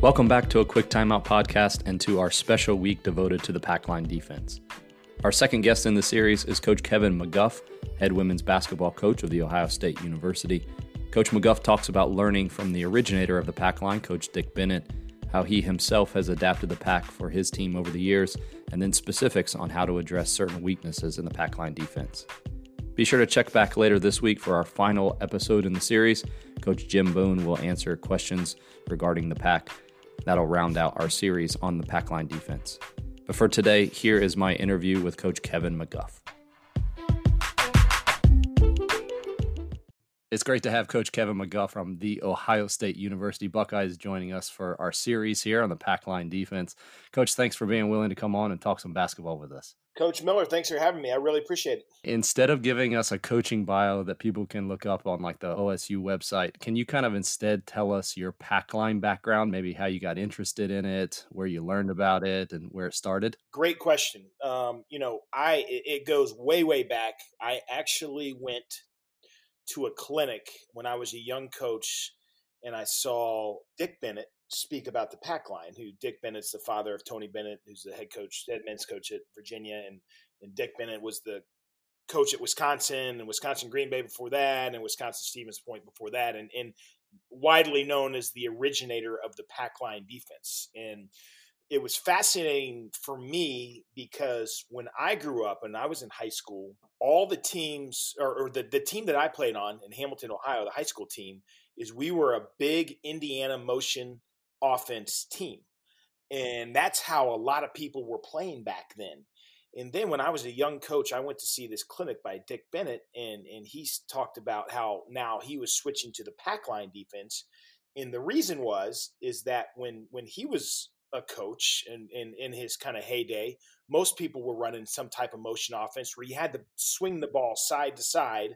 Welcome back to a quick timeout podcast and to our special week devoted to the Packline defense. Our second guest in the series is Coach Kevin McGuff, head women's basketball coach of the Ohio State University. Coach McGuff talks about learning from the originator of the Packline, Coach Dick Bennett, how he himself has adapted the pack for his team over the years, and then specifics on how to address certain weaknesses in the Packline defense. Be sure to check back later this week for our final episode in the series. Coach Jim Boone will answer questions regarding the pack. That'll round out our series on the Packline defense. But for today, here is my interview with Coach Kevin McGuff. It's great to have Coach Kevin McGuff from the Ohio State University Buckeyes joining us for our series here on the pack line defense. Coach, thanks for being willing to come on and talk some basketball with us. Coach Miller, thanks for having me. I really appreciate it. Instead of giving us a coaching bio that people can look up on like the OSU website, can you kind of instead tell us your pack line background, maybe how you got interested in it, where you learned about it, and where it started? Great question. Um, you know, I it goes way way back. I actually went to a clinic when I was a young coach, and I saw Dick Bennett speak about the pack line, Who Dick Bennett's the father of Tony Bennett, who's the head coach, head men's coach at Virginia, and and Dick Bennett was the coach at Wisconsin and Wisconsin Green Bay before that, and Wisconsin Stevens Point before that, and and widely known as the originator of the pack line defense. And it was fascinating for me because when I grew up and I was in high school, all the teams or, or, the, the team that I played on in Hamilton, Ohio, the high school team, is we were a big Indiana motion offense team. And that's how a lot of people were playing back then. And then when I was a young coach, I went to see this clinic by Dick Bennett, and, and he talked about how now he was switching to the pack line defense. And the reason was is that when when he was a coach and in, in his kind of heyday, most people were running some type of motion offense where you had to swing the ball side to side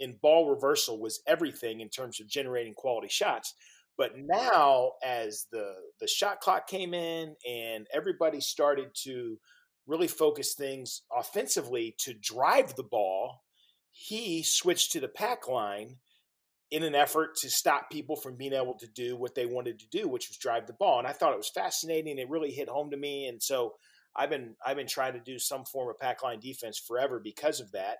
and ball reversal was everything in terms of generating quality shots. But now as the the shot clock came in and everybody started to really focus things offensively to drive the ball, he switched to the pack line in an effort to stop people from being able to do what they wanted to do, which was drive the ball. And I thought it was fascinating. It really hit home to me. And so I've been I've been trying to do some form of pack line defense forever because of that.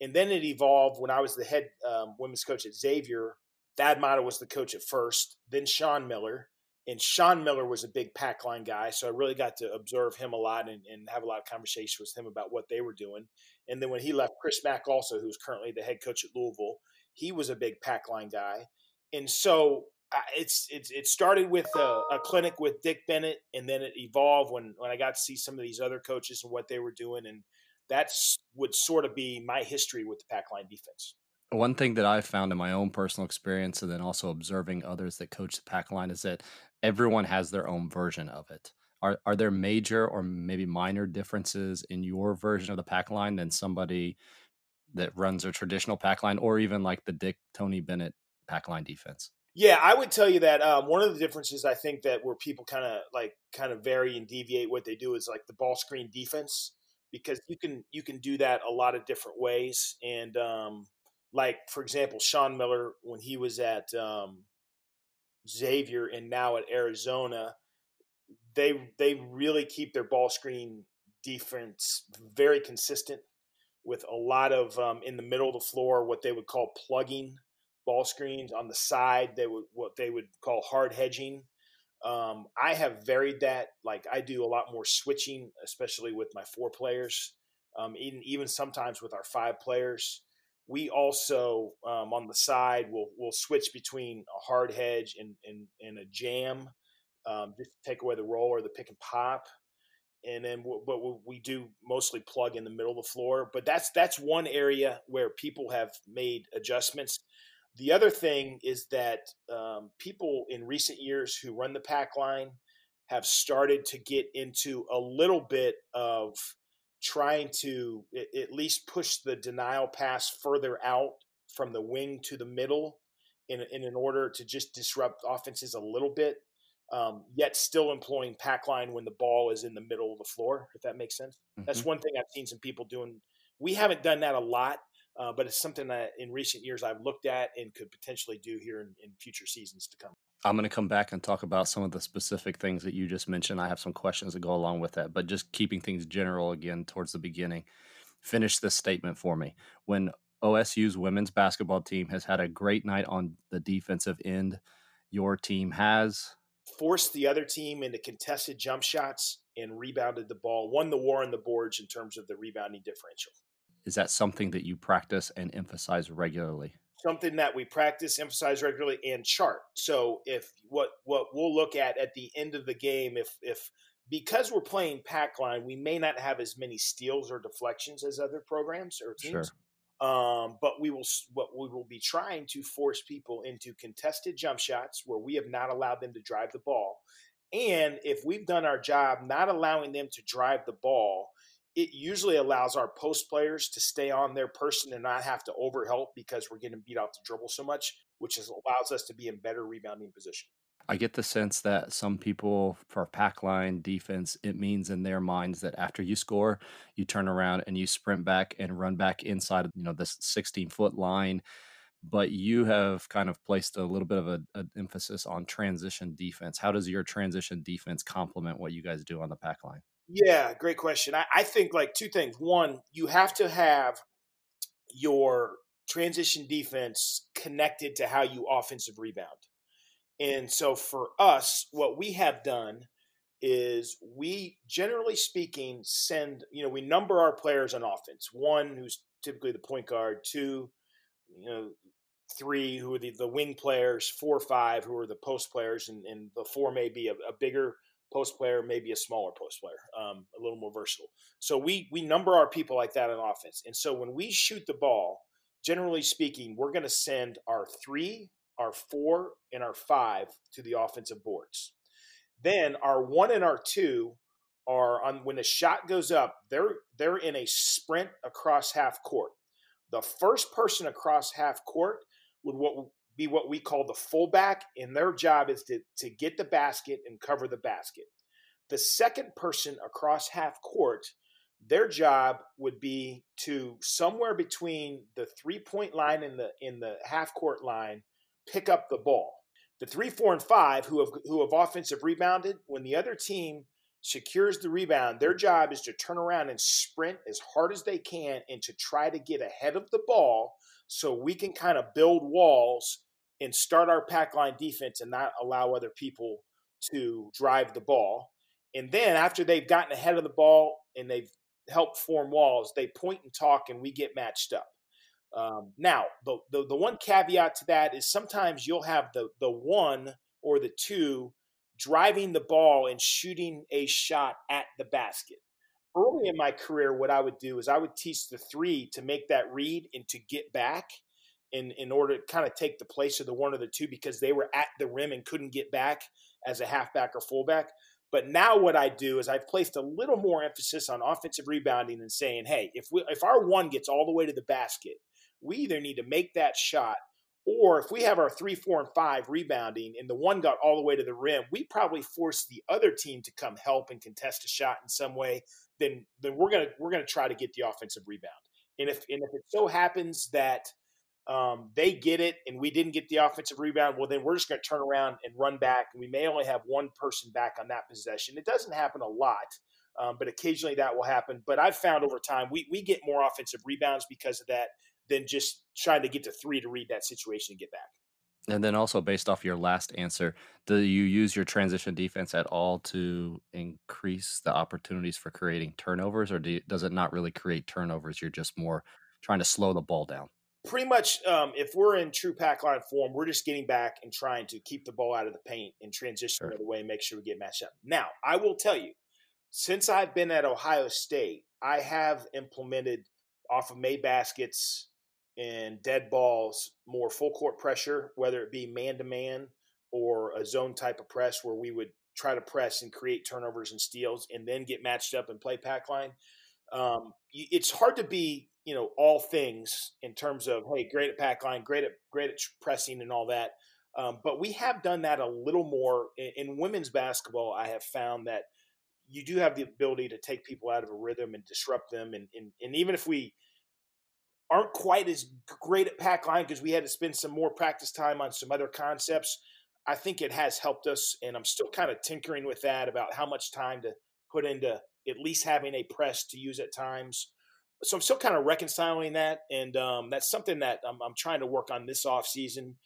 And then it evolved when I was the head um, women's coach at Xavier. Thad Matta was the coach at first, then Sean Miller. And Sean Miller was a big pack line guy. So I really got to observe him a lot and, and have a lot of conversations with him about what they were doing. And then when he left, Chris Mack also, who's currently the head coach at Louisville, he was a big pack line guy, and so it's it's it started with a, a, clinic with Dick Bennett, and then it evolved when when I got to see some of these other coaches and what they were doing, and that's would sort of be my history with the pack line defense. One thing that I've found in my own personal experience, and then also observing others that coach the pack line, is that everyone has their own version of it. Are are there major or maybe minor differences in your version of the pack line than somebody that runs a traditional pack line or even like the Dick Tony Bennett pack line defense? Yeah, I would tell you that um, one of the differences I think that where people kind of like kind of vary and deviate what they do is like the ball screen defense because you can you can do that a lot of different ways and um, like for example Sean Miller when he was at um, Xavier and now at Arizona they they really keep their ball screen defense very consistent with a lot of um, in the middle of the floor what they would call plugging ball screens. On the side they would what they would call hard hedging. Um, i have varied that like i do a lot more switching especially with my four players um, even, even sometimes with our five players. We also um, on the side will will switch between a hard hedge and, and, and a jam um, just take away the roll or the pick and pop and then but we do mostly plug in the middle of the floor. But that's that's one area where people have made adjustments. The other thing is that um, people in recent years who run the pack line have started to get into a little bit of trying to at least push the denial pass further out from the wing to the middle in, in, in order to just disrupt offenses a little bit um, yet still employing pack line when the ball is in the middle of the floor, if that makes sense. Mm-hmm. That's one thing I've seen some people doing. We haven't done that a lot, uh, but it's something that in recent years I've looked at and could potentially do here in, in future seasons to come. I'm going to come back and talk about some of the specific things that you just mentioned. I have some questions that go along with that, but just keeping things general again towards the beginning. Finish this statement for me. When OSU's women's basketball team has had a great night on the defensive end, your team has forced the other team into contested jump shots and rebounded the ball, won the war on the boards in terms of the rebounding differential. Is that something that you practice and emphasize regularly? Something that we practice, emphasize regularly, and chart. So if what what we'll look at at the end of the game, if if because we're playing pack line, we may not have as many steals or deflections as other programs or teams. Sure. Um, but we will what we will be trying to force people into contested jump shots where we have not allowed them to drive the ball. And if we've done our job not allowing them to drive the ball, it usually allows our post players to stay on their person and not have to overhelp because we're getting beat off the dribble so much, which is, allows us to be in better rebounding position. I get the sense that some people for pack line defense, it means in their minds that after you score, you turn around and you sprint back and run back inside, of you know, this 16 foot line. But you have kind of placed a little bit of an emphasis on transition defense. How does your transition defense complement what you guys do on the pack line? Yeah, great question. I, I think like two things. One, you have to have your transition defense connected to how you offensive rebound. And so for us, what we have done is we generally speaking send, you know, we number our players on offense. One who's typically the point guard, two, you know, three who are the, the wing players, four, five who are the post players, and, and the four may be a, a bigger post player, maybe a smaller post player, um, a little more versatile. So we we number our people like that on offense. And so when we shoot the ball, generally speaking, we're going to send our three, our four, and our five to the offensive boards. Then our one and our two are on when the shot goes up, they're they're in a sprint across half court. The first person across half court would what be what we call the fullback, and their job is to, to get the basket and cover the basket. The second person across half court, their job would be to somewhere between the three point line and the in the half court line pick up the ball. The three, four, and five who have who have offensive rebounded, when the other team secures the rebound, their job is to turn around and sprint as hard as they can and to try to get ahead of the ball so we can kind of build walls and start our pack line defense and not allow other people to drive the ball. And then after they've gotten ahead of the ball and they've helped form walls, they point and talk and we get matched up. Um, now, the, the, the one caveat to that is sometimes you'll have the the one or the two driving the ball and shooting a shot at the basket. Early in my career, what I would do is I would teach the three to make that read and to get back in in order to kind of take the place of the one or the two because they were at the rim and couldn't get back as a halfback or fullback. But now what I do is I've placed a little more emphasis on offensive rebounding and saying, hey, if we if our one gets all the way to the basket, we either need to make that shot or if we have our three, four, and five rebounding and the one got all the way to the rim, we probably force the other team to come help and contest a shot in some way. Then, then we're gonna we're gonna try to get the offensive rebound. And if and if it so happens that um, they get it and we didn't get the offensive rebound, well, then we're just to turn around and run back. And we may only have one person back on that possession. It doesn't happen a lot, um, but occasionally that will happen. But I've found over time we, we get more offensive rebounds because of that than just trying to get to three to read that situation and get back. And then also based off your last answer, do you use your transition defense at all to increase the opportunities for creating turnovers, or do you, does it not really create turnovers? You're just more trying to slow the ball down pretty much um, if we're in true pack line form, we're just getting back and trying to keep the ball out of the paint and transition sure. way and make sure we get matched up. Now, I will tell you, since I've been at Ohio State, I have implemented off of May baskets and dead balls more full court pressure, whether it be man to man or a zone type of press where we would try to press and create turnovers and steals and then get matched up and play pack line. Um, it's hard to be you know all things in terms of hey great at pack line great at great at pressing and all that um, but we have done that a little more in, in, women's basketball i have found that you do have the ability to take people out of a rhythm and disrupt them and, and, and even if we aren't quite as great at pack line because we had to spend some more practice time on some other concepts I think it has helped us, and I'm still kind of tinkering with that about how much time to put into at least having a press to use at times. So I'm still kind of reconciling that, and um, that's something that I'm, I'm, trying to work on this off season.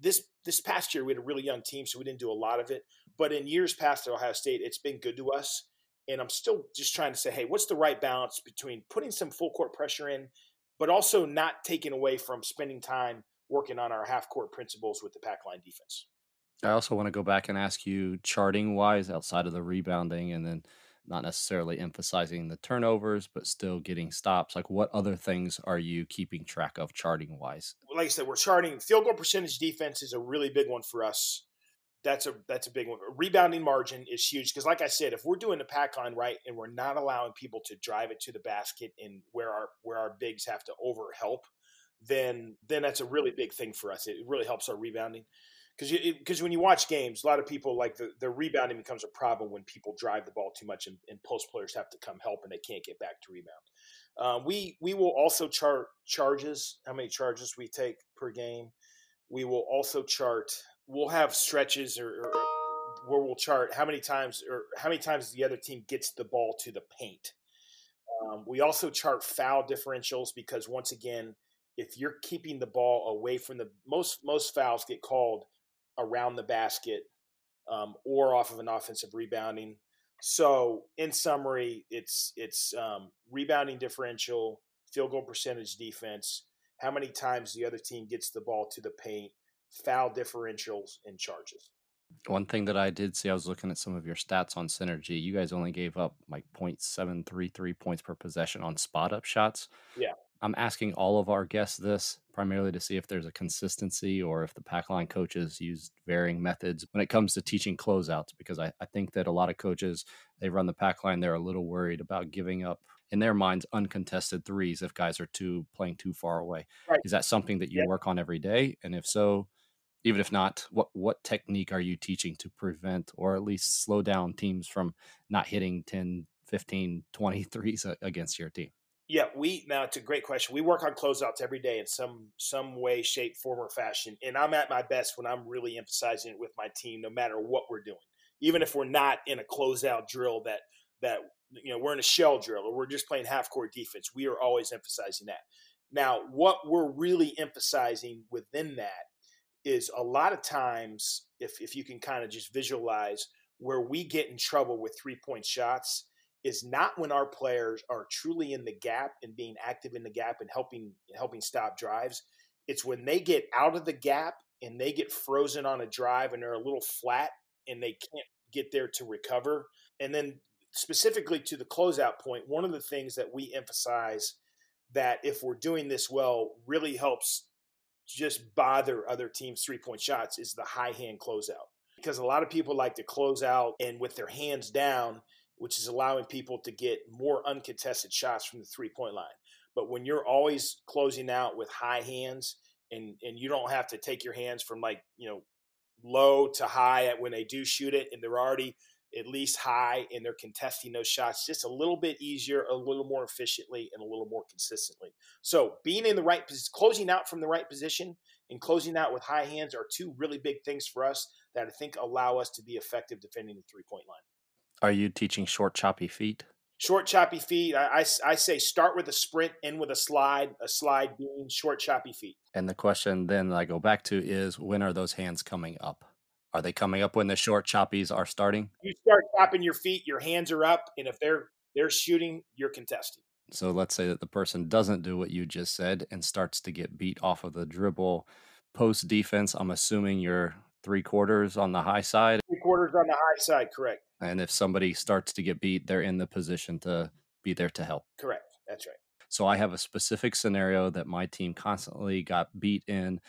This this past year we had a really young team, so we didn't do a lot of it. But in years past at Ohio State, it's been good to us, and I'm still just trying to say, hey, what's the right balance between putting some full court pressure in, but also not taking away from spending time working on our half court principles with the pack line defense. I also want to go back and ask you charting wise outside of the rebounding and then not necessarily emphasizing the turnovers, but still getting stops. Like, what other things are you keeping track of charting wise? Like I said, we're charting field goal percentage defense is a really big one for us. That's a that's a big one. Rebounding margin is huge because, like I said, if we're doing the pack line right and we're not allowing people to drive it to the basket and where our where our bigs have to over help, then then that's a really big thing for us. It really helps our rebounding because because when you watch games, a lot of people like the, the rebounding becomes a problem when people drive the ball too much and, and post players have to come help and they can't get back to rebound. Uh, we we will also chart charges, how many charges we take per game. We will also chart. We'll have stretches or, or where we'll chart how many times or how many times the other team gets the ball to the paint. Um, we also chart foul differentials because once again, if you're keeping the ball away from the most most fouls get called around the basket um, or off of an offensive rebounding. So, in summary, it's it's um, rebounding differential, field goal percentage defense, how many times the other team gets the ball to the paint, foul differentials, and charges. One thing that I did see, I was looking at some of your stats on Synergy. You guys only gave up like 0.733 points per possession on spot up shots. Yeah. I'm asking all of our guests this primarily to see if there's a consistency or if the pack line coaches use varying methods when it comes to teaching closeouts because I, I think that a lot of coaches they run the pack line they're a little worried about giving up in their minds uncontested threes if guys are too playing too far away right. is that something that you work on every day and if so even if not what what technique are you teaching to prevent or at least slow down teams from not hitting 10 15 20 threes against your team yeah, we now it's a great question. We work on closeouts every day in some some way, shape, form, or fashion. And I'm at my best when I'm really emphasizing it with my team, no matter what we're doing. Even if we're not in a closeout drill that that you know we're in a shell drill or we're just playing half court defense, we are always emphasizing that. Now, what we're really emphasizing within that is a lot of times, if if you can kind of just visualize where we get in trouble with three point shots is not when our players are truly in the gap and being active in the gap and helping helping stop drives. It's when they get out of the gap and they get frozen on a drive and they're a little flat and they can't get there to recover. And then specifically to the closeout point, one of the things that we emphasize that if we're doing this well really helps just bother other teams three point shots is the high hand closeout. Because a lot of people like to close out and with their hands down which is allowing people to get more uncontested shots from the three point line. But when you're always closing out with high hands and, and you don't have to take your hands from like, you know, low to high at when they do shoot it and they're already at least high and they're contesting those shots just a little bit easier, a little more efficiently, and a little more consistently. So being in the right position, closing out from the right position and closing out with high hands are two really big things for us that I think allow us to be effective defending the three point line. Are you teaching short, choppy feet? Short, choppy feet. I, I, I, say start with a sprint, end with a slide, a slide being short, choppy feet. And the question then I go back to is when are those hands coming up? Are they coming up when the short choppies are starting? You start tapping your feet, your hands are up, and if they're they're shooting, you're contesting. So let's say that the person doesn't do what you just said and starts to get beat off of the dribble post defense. I'm assuming you're three quarters on the high side. Three quarters on the high side, correct. And if somebody starts to get beat, they're in the position to be there to help. Correct. That's right. So I have a specific scenario that my team constantly got beat in,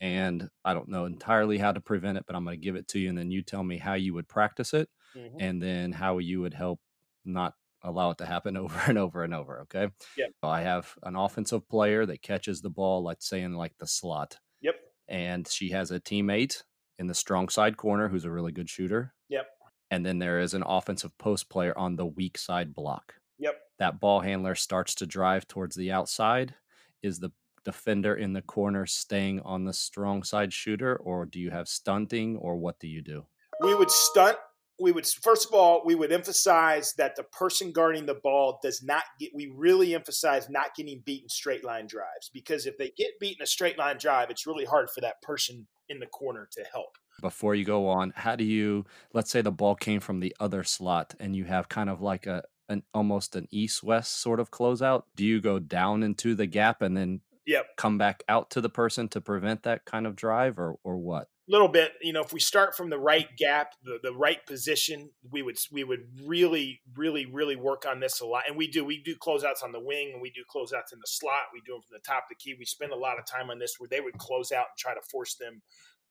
and I don't know entirely how to prevent it, but I'm going to give it to you, and then you tell me how you would practice it, mm-hmm. and then how you would help not allow it to happen over and over and over. Okay. Yeah. So I have an offensive player that catches the ball, let's say in like the slot. Yep. And she has a teammate in the strong side corner who's a really good shooter. Yep and then there is an offensive post player on the weak side block. Yep. That ball handler starts to drive towards the outside. Is the defender in the corner staying on the strong side shooter, or do you have stunting, or what do you do? We would stunt. We would first of all we would emphasize that the person guarding the ball does not get. We really emphasize not getting beaten straight line drives because if they get beaten a straight line drive, it's really hard for that person in the corner to help. Before you go on, how do you? Let's say the ball came from the other slot, and you have kind of like a an almost an east west sort of closeout. Do you go down into the gap and then Yep. come back out to the person to prevent that kind of drive, or or what? A little bit you know if we start from the right gap the, the right position we would we would really really really work on this a lot and we do we do closeouts on the wing and we do closeouts in the slot we do them from the top of the key we spend a lot of time on this where they would close out and try to force them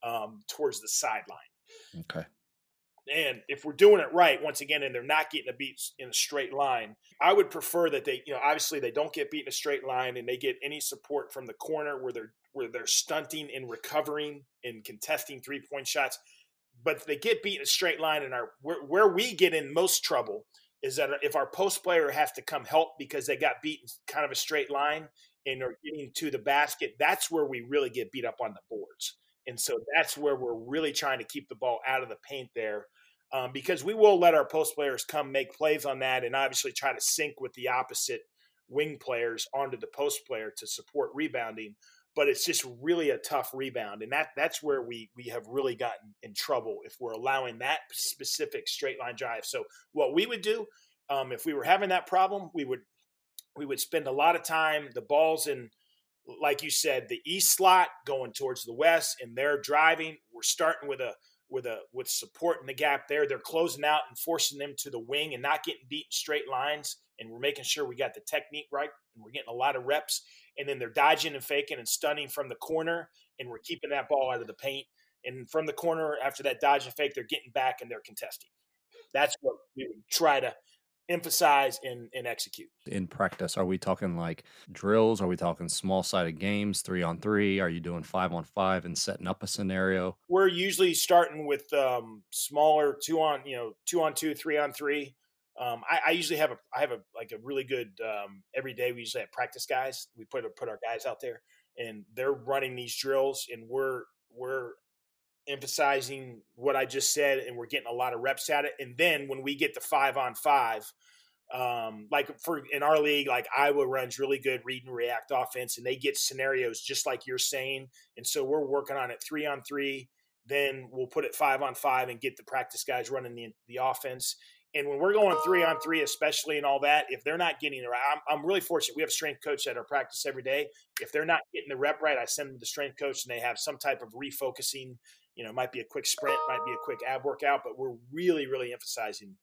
um, towards the sideline Okay. And if we're doing it right, once again, and they're not getting a beat in a straight line, I would prefer that they, you know, obviously they don't get beat in a straight line and they get any support from the corner where they're where they're stunting and recovering and contesting three point shots. But they get beat in a straight line, and our where, where we get in most trouble is that if our post player has to come help because they got beat in kind of a straight line and are getting to the basket, that's where we really get beat up on the boards. And so that's where we're really trying to keep the ball out of the paint there um, because we will let our post players come make plays on that and obviously try to sink with the opposite wing players onto the post player to support rebounding. But it's just really a tough rebound, and that that's where we we have really gotten in trouble if we're allowing that specific straight line drive. So what we would do um, if we were having that problem, we would we would spend a lot of time the balls in like you said the east slot going towards the west and they're driving we're starting with a with a with support in the gap there. They're closing out and forcing them to the wing and not getting beat in straight lines. And we're making sure we got the technique right and we're getting a lot of reps. And then they're dodging and faking and stunting from the corner, and we're keeping that ball out of the paint. And from the corner, after that dodge and fake, they're getting back and they're contesting. That's what we try to emphasize and, and execute. In practice, are we talking like drills? Are we talking small sided games, three on three? Are you doing five on five and setting up a scenario? We're usually starting with um, smaller two on, you know, two on two, three on three. Um, I, I, usually have a, I have a like a really good um, every day. We usually have practice guys. We put put our guys out there, and they're running these drills, and we're we're emphasizing what I just said, and we're getting a lot of reps at it. And then when we get to five on five, um, like for in our league, like Iowa runs really good read and react offense, and they get scenarios just like you're saying. And so we're working on it three on three. Then we'll put it five on five and get the practice guys running the the offense. And when we're going three on three, especially and all that, if they're not getting it right, I'm, I'm really fortunate. We have a strength coach at our practice every day. If they're not getting the rep right, I send them to the strength coach and they have some type of refocusing. You know, it might be a quick sprint, might be a quick ab workout, but we're really, really emphasizing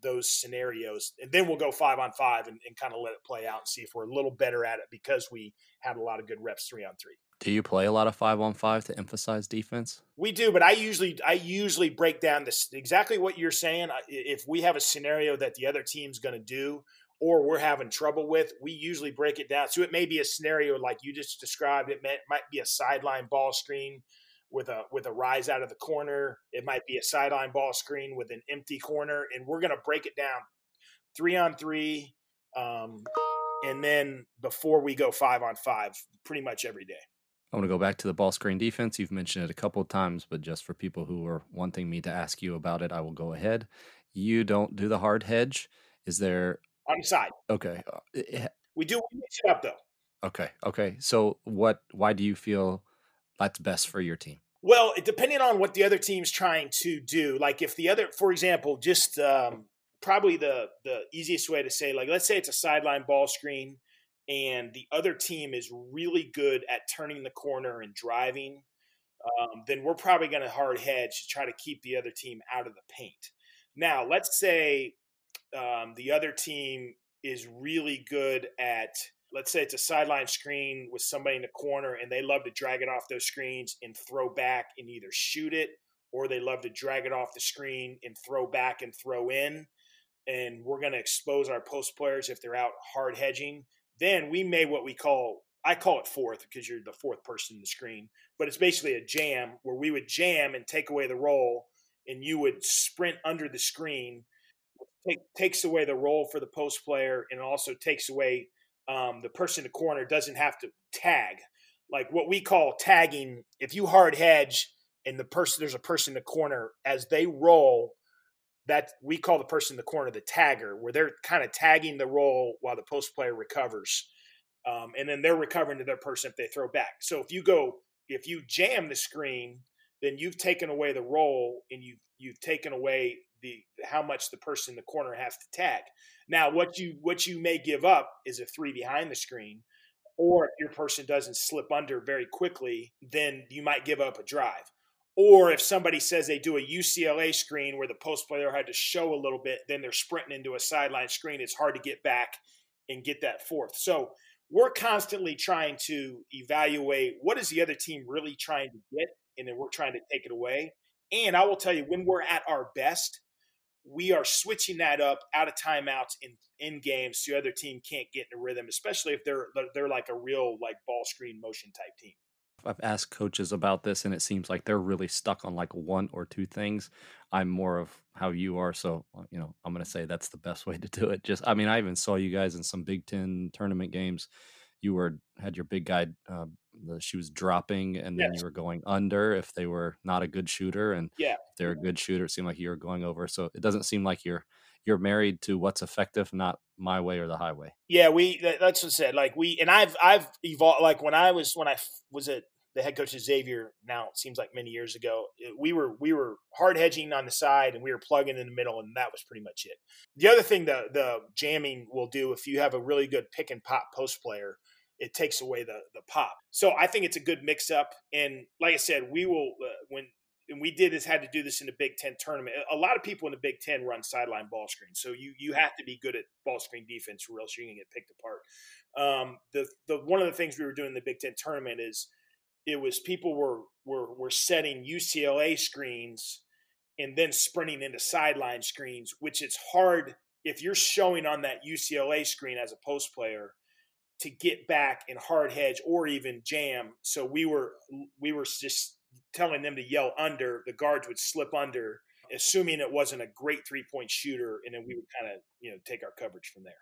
those scenarios. And then we'll go five on five and, and kind of let it play out and see if we're a little better at it because we had a lot of good reps three on three. Do you play a lot of five on five to emphasize defense? We do, but I usually I usually break down this exactly what you're saying. If we have a scenario that the other team's going to do, or we're having trouble with, we usually break it down. So it may be a scenario like you just described. It may, might be a sideline ball screen with a with a rise out of the corner. It might be a sideline ball screen with an empty corner, and we're going to break it down three on three, um, and then before we go five on five, pretty much every day. I want to go back to the ball screen defense. You've mentioned it a couple of times, but just for people who are wanting me to ask you about it, I will go ahead. You don't do the hard hedge. Is there on the side? Okay. We do we mix it up though. Okay. Okay. So what? Why do you feel that's best for your team? Well, depending on what the other team's trying to do, like if the other, for example, just um, probably the the easiest way to say, like, let's say it's a sideline ball screen and the other team is really good at turning the corner and driving, um, then we're probably going to hard hedge to try to keep the other team out of the paint. Now, let's say um, the other team is really good at, let's say it's a sideline screen with somebody in the corner and they love to drag it off those screens and throw back and either shoot it or they love to drag it off the screen and throw back and throw in. And we're going to expose our post players if they're out hard hedging then we may what we call I call it fourth because you're the fourth person in the screen, but it's basically a jam where we would jam and take away the roll, and you would sprint under the screen. Take, takes away the roll for the post player, and also takes away um, the person in the corner doesn't have to tag. like what we call tagging. If you hard hedge and the person there's a person in the corner as they roll, that we call the person in the corner the tagger, where they're kind of tagging the roll while the post player recovers, um, and then they're recovering to their person if they throw back. So if you go if you jam the screen, then you've taken away the roll and you've you've taken away the how much the person in the corner has to tag. Now, what you what you may give up is a three behind the screen, or if your person doesn't slip under very quickly, then you might give up a drive. Or if somebody says they do a UCLA screen where the post player had to show a little bit, then they're sprinting into a sideline screen. It's hard to get back and get that fourth. So we're constantly trying to evaluate what is the other team really trying to get, and then we're trying to take it away. And I will tell you, when we're at our best, we are switching that up out of timeouts in in games so the other team can't get in a rhythm, especially if they're they're like a real like ball screen motion type team. I've asked coaches about this, and it seems like they're really stuck on like one or two things. I'm more of how you are, so uh, you know I'm going to say that's the best way to do it. Just, I mean, I even saw you guys in some Big Ten tournament games. You were had your big guy uh, the she was dropping and then Yes. you were going under if they were not a good shooter and Yeah. if they're a good shooter it seemed like you were going over so it doesn't seem like you're you're married to what's effective not my way or the highway Yeah, we that, that's what I said. Like we and I've I've evolved. Like when I was when I was at the head coach of Xavier. Now it seems like many years ago. We were we were hard hedging on the side and we were plugging in the middle, and that was pretty much it. The other thing the the jamming will do if you have a really good pick and pop post player, it takes away the the pop. So I think it's a good mix up. And like I said, we will uh, when. And we did this had to do this in the Big Ten tournament. A lot of people in the Big Ten run sideline ball screens, so you you have to be good at ball screen defense, or else you're gonna get picked apart. Um, the the one of the things we were doing in the Big Ten tournament is it was people were were were setting UCLA screens and then sprinting into sideline screens, which it's hard if you're showing on that UCLA screen as a post player to get back and hard hedge or even jam. So we were we were just telling them to yell under. The guards would slip under, assuming it wasn't a great three point shooter, and then we would kind of you know take our coverage from there.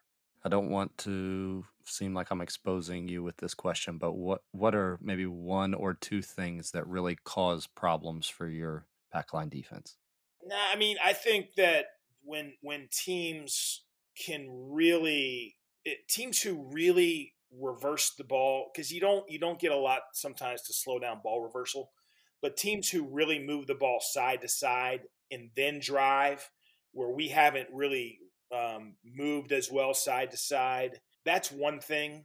i don't want to seem like i'm exposing you with this question but what what are maybe one or two things that really cause problems for your pack line defense Nah, I mean, I think that when when teams can really it, teams who really reverse the ball because you don't you don't get a lot sometimes to slow down ball reversal, but teams who really move the ball side to side and then drive where we haven't really um, moved as well side to side. That's one thing.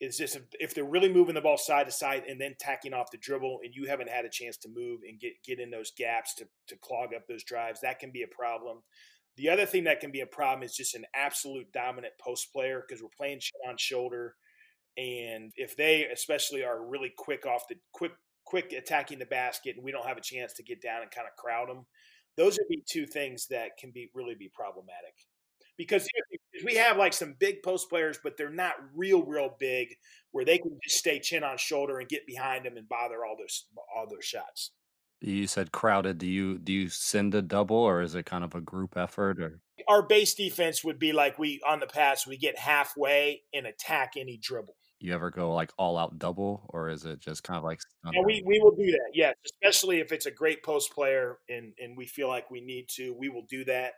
Is just if, if they're really moving the ball side to side and then tacking off the dribble, and you haven't had a chance to move and get get in those gaps to to clog up those drives, that can be a problem. The other thing that can be a problem is just an absolute dominant post player because we're playing chin on shoulder, and if they especially are really quick off the quick quick attacking the basket, and we don't have a chance to get down and kind of crowd them, those would be two things that can be really be problematic because we have like some big post players, but they're not real, real big, where they can just stay chin on shoulder and get behind them and bother all those all those shots. You said crowded do you do you send a double or is it kind of a group effort or? Our base defense would be like we on the pass, we get halfway and attack any dribble. you ever go like all out double or is it just kind of like Yeah, we, we will do that, yes, especially if it's a great post player and and we feel like we need to, we will do that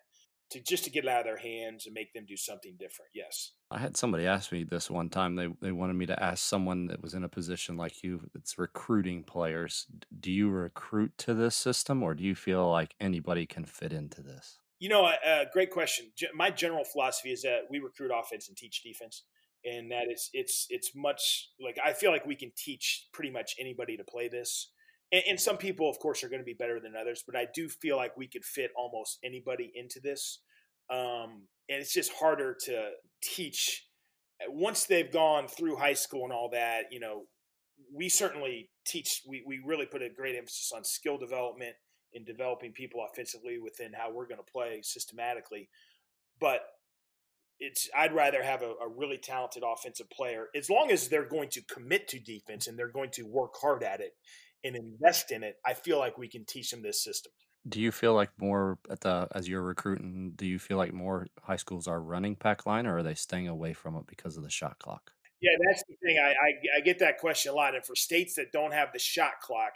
to just to get it out of their hands and make them do something different. Yes. I had somebody ask me this one time. They they wanted me to ask someone that was in a position like you that's recruiting players. Do you recruit to this system, or do you feel like anybody can fit into this? You know, uh, great question. My general philosophy is that we recruit offense and teach defense, and that is it's it's much like I feel like we can teach pretty much anybody to play this. And, and some people, of course, are going to be better than others, but I do feel like we could fit almost anybody into this. Um, and it's just harder to teach once they've gone through high school and all that. You know, we certainly teach. We we really put a great emphasis on skill development in developing people offensively within how we're going to play systematically. But it's I'd rather have a, a, really talented offensive player as long as they're going to commit to defense and they're going to work hard at it and invest in it. I feel like we can teach them this system. Do you feel like more at the as you're recruiting? Do you feel like more high schools are running pack line, or are they staying away from it because of the shot clock? Yeah, that's the thing. I, I, I get that question a lot, and for states that don't have the shot clock,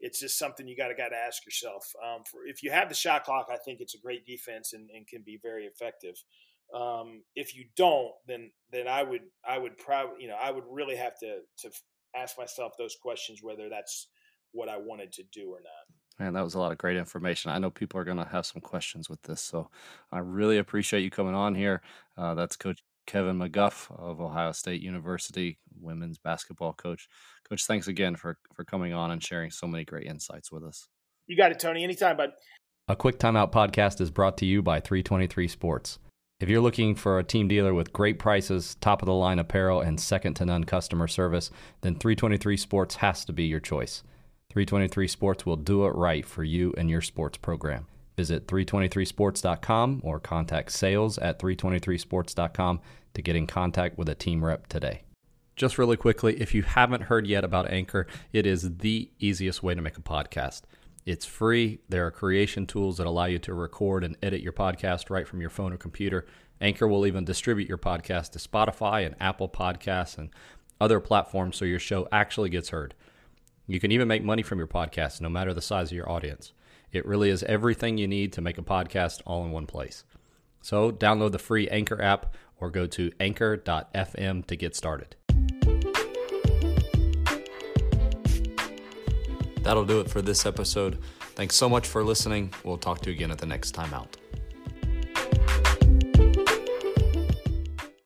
it's just something you got to got to ask yourself. Um, for, if you have the shot clock, I think it's a great defense and, and can be very effective. Um, if you don't, then then I would I would probably you know I would really have to to ask myself those questions whether that's what I wanted to do or not. Man, that was a lot of great information. I know people are going to have some questions with this, so I really appreciate you coming on here. Uh, that's Coach Kevin McGuff of Ohio State University, women's basketball coach. Coach, thanks again for for coming on and sharing so many great insights with us. You got it, Tony. Anytime, bud. A quick timeout podcast is brought to you by 323 Sports. If you're looking for a team dealer with great prices, top of the line apparel, and second to none customer service, then 323 Sports has to be your choice. 323 Sports will do it right for you and your sports program. Visit 323sports.com or contact sales at 323sports.com to get in contact with a team rep today. Just really quickly, if you haven't heard yet about Anchor, it is the easiest way to make a podcast. It's free. There are creation tools that allow you to record and edit your podcast right from your phone or computer. Anchor will even distribute your podcast to Spotify and Apple Podcasts and other platforms so your show actually gets heard. You can even make money from your podcast, no matter the size of your audience. It really is everything you need to make a podcast all in one place. So, download the free Anchor app or go to anchor.fm to get started. That'll do it for this episode. Thanks so much for listening. We'll talk to you again at the next time out.